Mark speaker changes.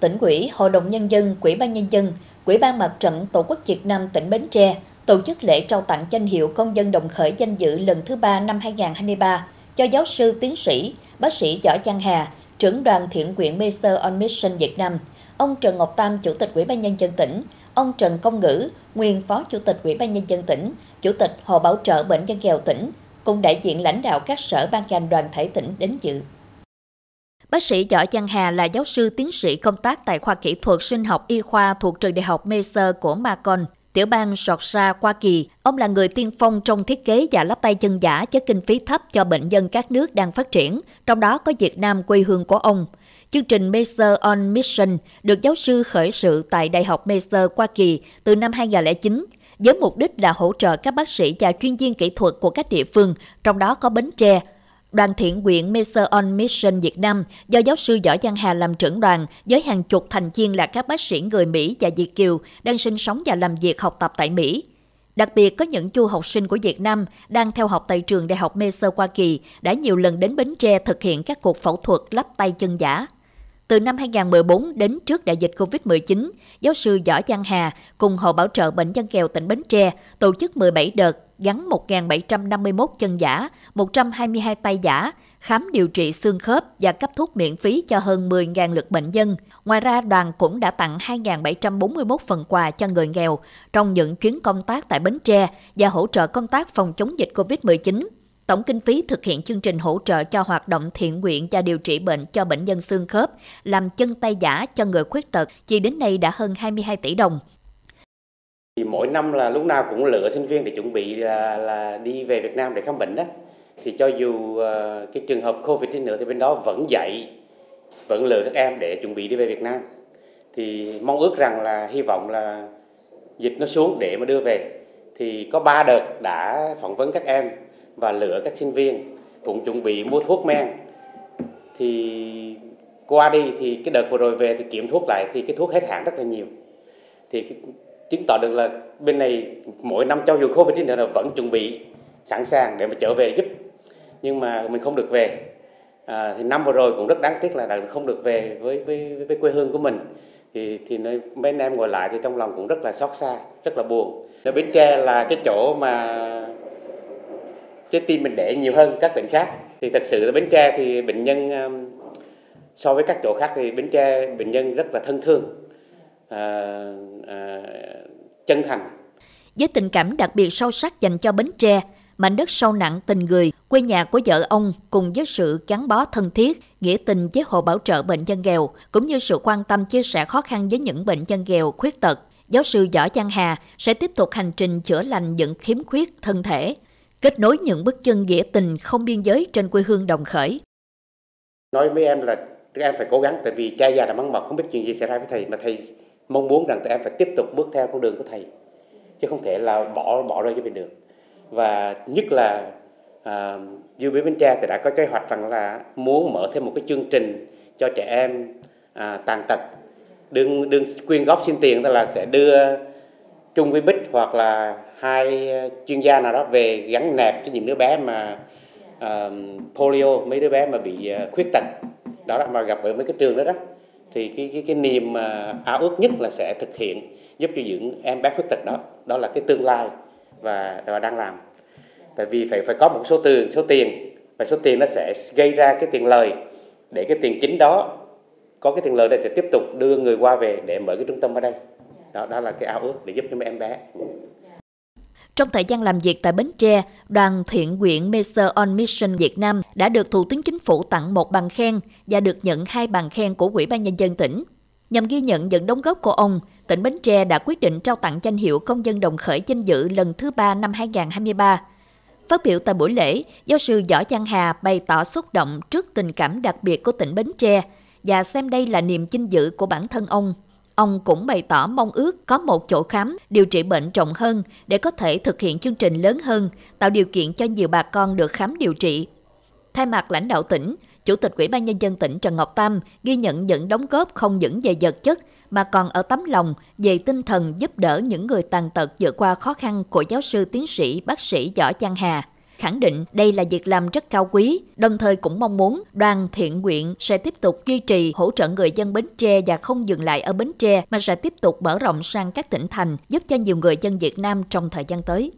Speaker 1: tỉnh ủy, Hội đồng Nhân dân, Quỹ ban Nhân dân, Quỹ ban Mặt trận Tổ quốc Việt Nam tỉnh Bến Tre tổ chức lễ trao tặng danh hiệu công dân đồng khởi danh dự lần thứ ba năm 2023 cho giáo sư tiến sĩ, bác sĩ Võ Giang Hà, trưởng đoàn thiện nguyện Master on Mission Việt Nam, ông Trần Ngọc Tam, Chủ tịch Ủy ban Nhân dân tỉnh, ông Trần Công Ngữ, nguyên Phó Chủ tịch Ủy ban Nhân dân tỉnh, Chủ tịch Hội Bảo trợ Bệnh nhân nghèo tỉnh, cùng đại diện lãnh đạo các sở ban ngành đoàn thể tỉnh đến dự. Bác sĩ Võ Giang Hà là giáo sư tiến sĩ công tác tại khoa kỹ thuật sinh học y khoa thuộc trường đại học Mercer của Macon. Tiểu bang Georgia, Hoa Kỳ, ông là người tiên phong trong thiết kế và lắp tay chân giả với kinh phí thấp cho bệnh nhân các nước đang phát triển, trong đó có Việt Nam quê hương của ông. Chương trình Master on Mission được giáo sư khởi sự tại Đại học Master Hoa Kỳ từ năm 2009 với mục đích là hỗ trợ các bác sĩ và chuyên viên kỹ thuật của các địa phương, trong đó có Bến Tre, Đoàn thiện nguyện Master on Mission Việt Nam do giáo sư Võ Văn Hà làm trưởng đoàn với hàng chục thành viên là các bác sĩ người Mỹ và Việt Kiều đang sinh sống và làm việc học tập tại Mỹ. Đặc biệt, có những du học sinh của Việt Nam đang theo học tại trường Đại học Master Hoa Kỳ đã nhiều lần đến Bến Tre thực hiện các cuộc phẫu thuật lắp tay chân giả. Từ năm 2014 đến trước đại dịch COVID-19, giáo sư Võ Giang Hà cùng Hội Bảo trợ Bệnh nhân nghèo tỉnh Bến Tre tổ chức 17 đợt gắn 1.751 chân giả, 122 tay giả, khám điều trị xương khớp và cấp thuốc miễn phí cho hơn 10.000 lượt bệnh nhân. Ngoài ra, đoàn cũng đã tặng 2.741 phần quà cho người nghèo trong những chuyến công tác tại Bến Tre và hỗ trợ công tác phòng chống dịch COVID-19. Tổng kinh phí thực hiện chương trình hỗ trợ cho hoạt động thiện nguyện và điều trị bệnh cho bệnh nhân xương khớp, làm chân tay giả cho người khuyết tật, chỉ đến nay đã hơn 22 tỷ đồng.
Speaker 2: Thì mỗi năm là lúc nào cũng lựa sinh viên để chuẩn bị là, là đi về Việt Nam để khám bệnh đó. Thì cho dù uh, cái trường hợp Covid đi nữa thì bên đó vẫn dạy, vẫn lựa các em để chuẩn bị đi về Việt Nam. Thì mong ước rằng là hy vọng là dịch nó xuống để mà đưa về. Thì có ba đợt đã phỏng vấn các em và lựa các sinh viên cũng chuẩn bị mua thuốc men. Thì qua đi thì cái đợt vừa rồi về thì kiểm thuốc lại thì cái thuốc hết hạn rất là nhiều. Thì chứng tỏ được là bên này mỗi năm cho dù covid nữa là vẫn chuẩn bị sẵn sàng để mà trở về giúp. Nhưng mà mình không được về. À, thì năm vừa rồi cũng rất đáng tiếc là không được về với với với quê hương của mình. Thì thì mấy anh em ngồi lại thì trong lòng cũng rất là xót xa rất là buồn. Ở bến tre là cái chỗ mà trái tim mình đẻ nhiều hơn các tỉnh khác. Thì thật sự là bến tre thì bệnh nhân um, so với các chỗ khác thì bến tre bệnh nhân rất là thân thương à, à, chân thành.
Speaker 1: Với tình cảm đặc biệt sâu sắc dành cho bến tre mảnh đất sâu nặng tình người quê nhà của vợ ông cùng với sự gắn bó thân thiết nghĩa tình với hộ bảo trợ bệnh nhân nghèo cũng như sự quan tâm chia sẻ khó khăn với những bệnh nhân nghèo khuyết tật giáo sư võ Giang hà sẽ tiếp tục hành trình chữa lành những khiếm khuyết thân thể kết nối những bước chân nghĩa tình không biên giới trên quê hương đồng khởi.
Speaker 2: Nói với em là tụi em phải cố gắng tại vì cha già đã mắng mọc không biết chuyện gì xảy ra với thầy mà thầy mong muốn rằng tụi em phải tiếp tục bước theo con đường của thầy chứ không thể là bỏ bỏ rơi cho mình được và nhất là à, du bến Tre thì đã có kế hoạch rằng là muốn mở thêm một cái chương trình cho trẻ em à, tàn tật đương đương quyên góp xin tiền tức là sẽ đưa Trung với Bích hoặc là hai chuyên gia nào đó về gắn nẹp cho những đứa bé mà uh, polio mấy đứa bé mà bị uh, khuyết tật. Đó là mà gặp ở mấy cái trường đó đó thì cái cái cái niềm uh, ao ước nhất là sẽ thực hiện giúp cho những em bé khuyết tật đó. Đó là cái tương lai và và đang làm. Tại vì phải phải có một số tiền số tiền và số tiền nó sẽ gây ra cái tiền lời. Để cái tiền chính đó có cái tiền lời để tiếp tục đưa người qua về để mở cái trung tâm ở đây đó đó là cái ao ước để giúp cho mấy em bé
Speaker 1: trong thời gian làm việc tại Bến Tre, đoàn thiện nguyện Master on Mission Việt Nam đã được Thủ tướng Chính phủ tặng một bằng khen và được nhận hai bằng khen của Ủy ban Nhân dân tỉnh. Nhằm ghi nhận những đóng góp của ông, tỉnh Bến Tre đã quyết định trao tặng danh hiệu công dân đồng khởi danh dự lần thứ ba năm 2023. Phát biểu tại buổi lễ, giáo sư Võ Giang Hà bày tỏ xúc động trước tình cảm đặc biệt của tỉnh Bến Tre và xem đây là niềm vinh dự của bản thân ông Ông cũng bày tỏ mong ước có một chỗ khám, điều trị bệnh rộng hơn để có thể thực hiện chương trình lớn hơn, tạo điều kiện cho nhiều bà con được khám điều trị. Thay mặt lãnh đạo tỉnh, Chủ tịch Ủy ban Nhân dân tỉnh Trần Ngọc Tam ghi nhận những đóng góp không những về vật chất mà còn ở tấm lòng về tinh thần giúp đỡ những người tàn tật vượt qua khó khăn của giáo sư tiến sĩ bác sĩ Võ Trang Hà khẳng định đây là việc làm rất cao quý, đồng thời cũng mong muốn đoàn thiện nguyện sẽ tiếp tục duy trì hỗ trợ người dân Bến Tre và không dừng lại ở Bến Tre mà sẽ tiếp tục mở rộng sang các tỉnh thành, giúp cho nhiều người dân Việt Nam trong thời gian tới.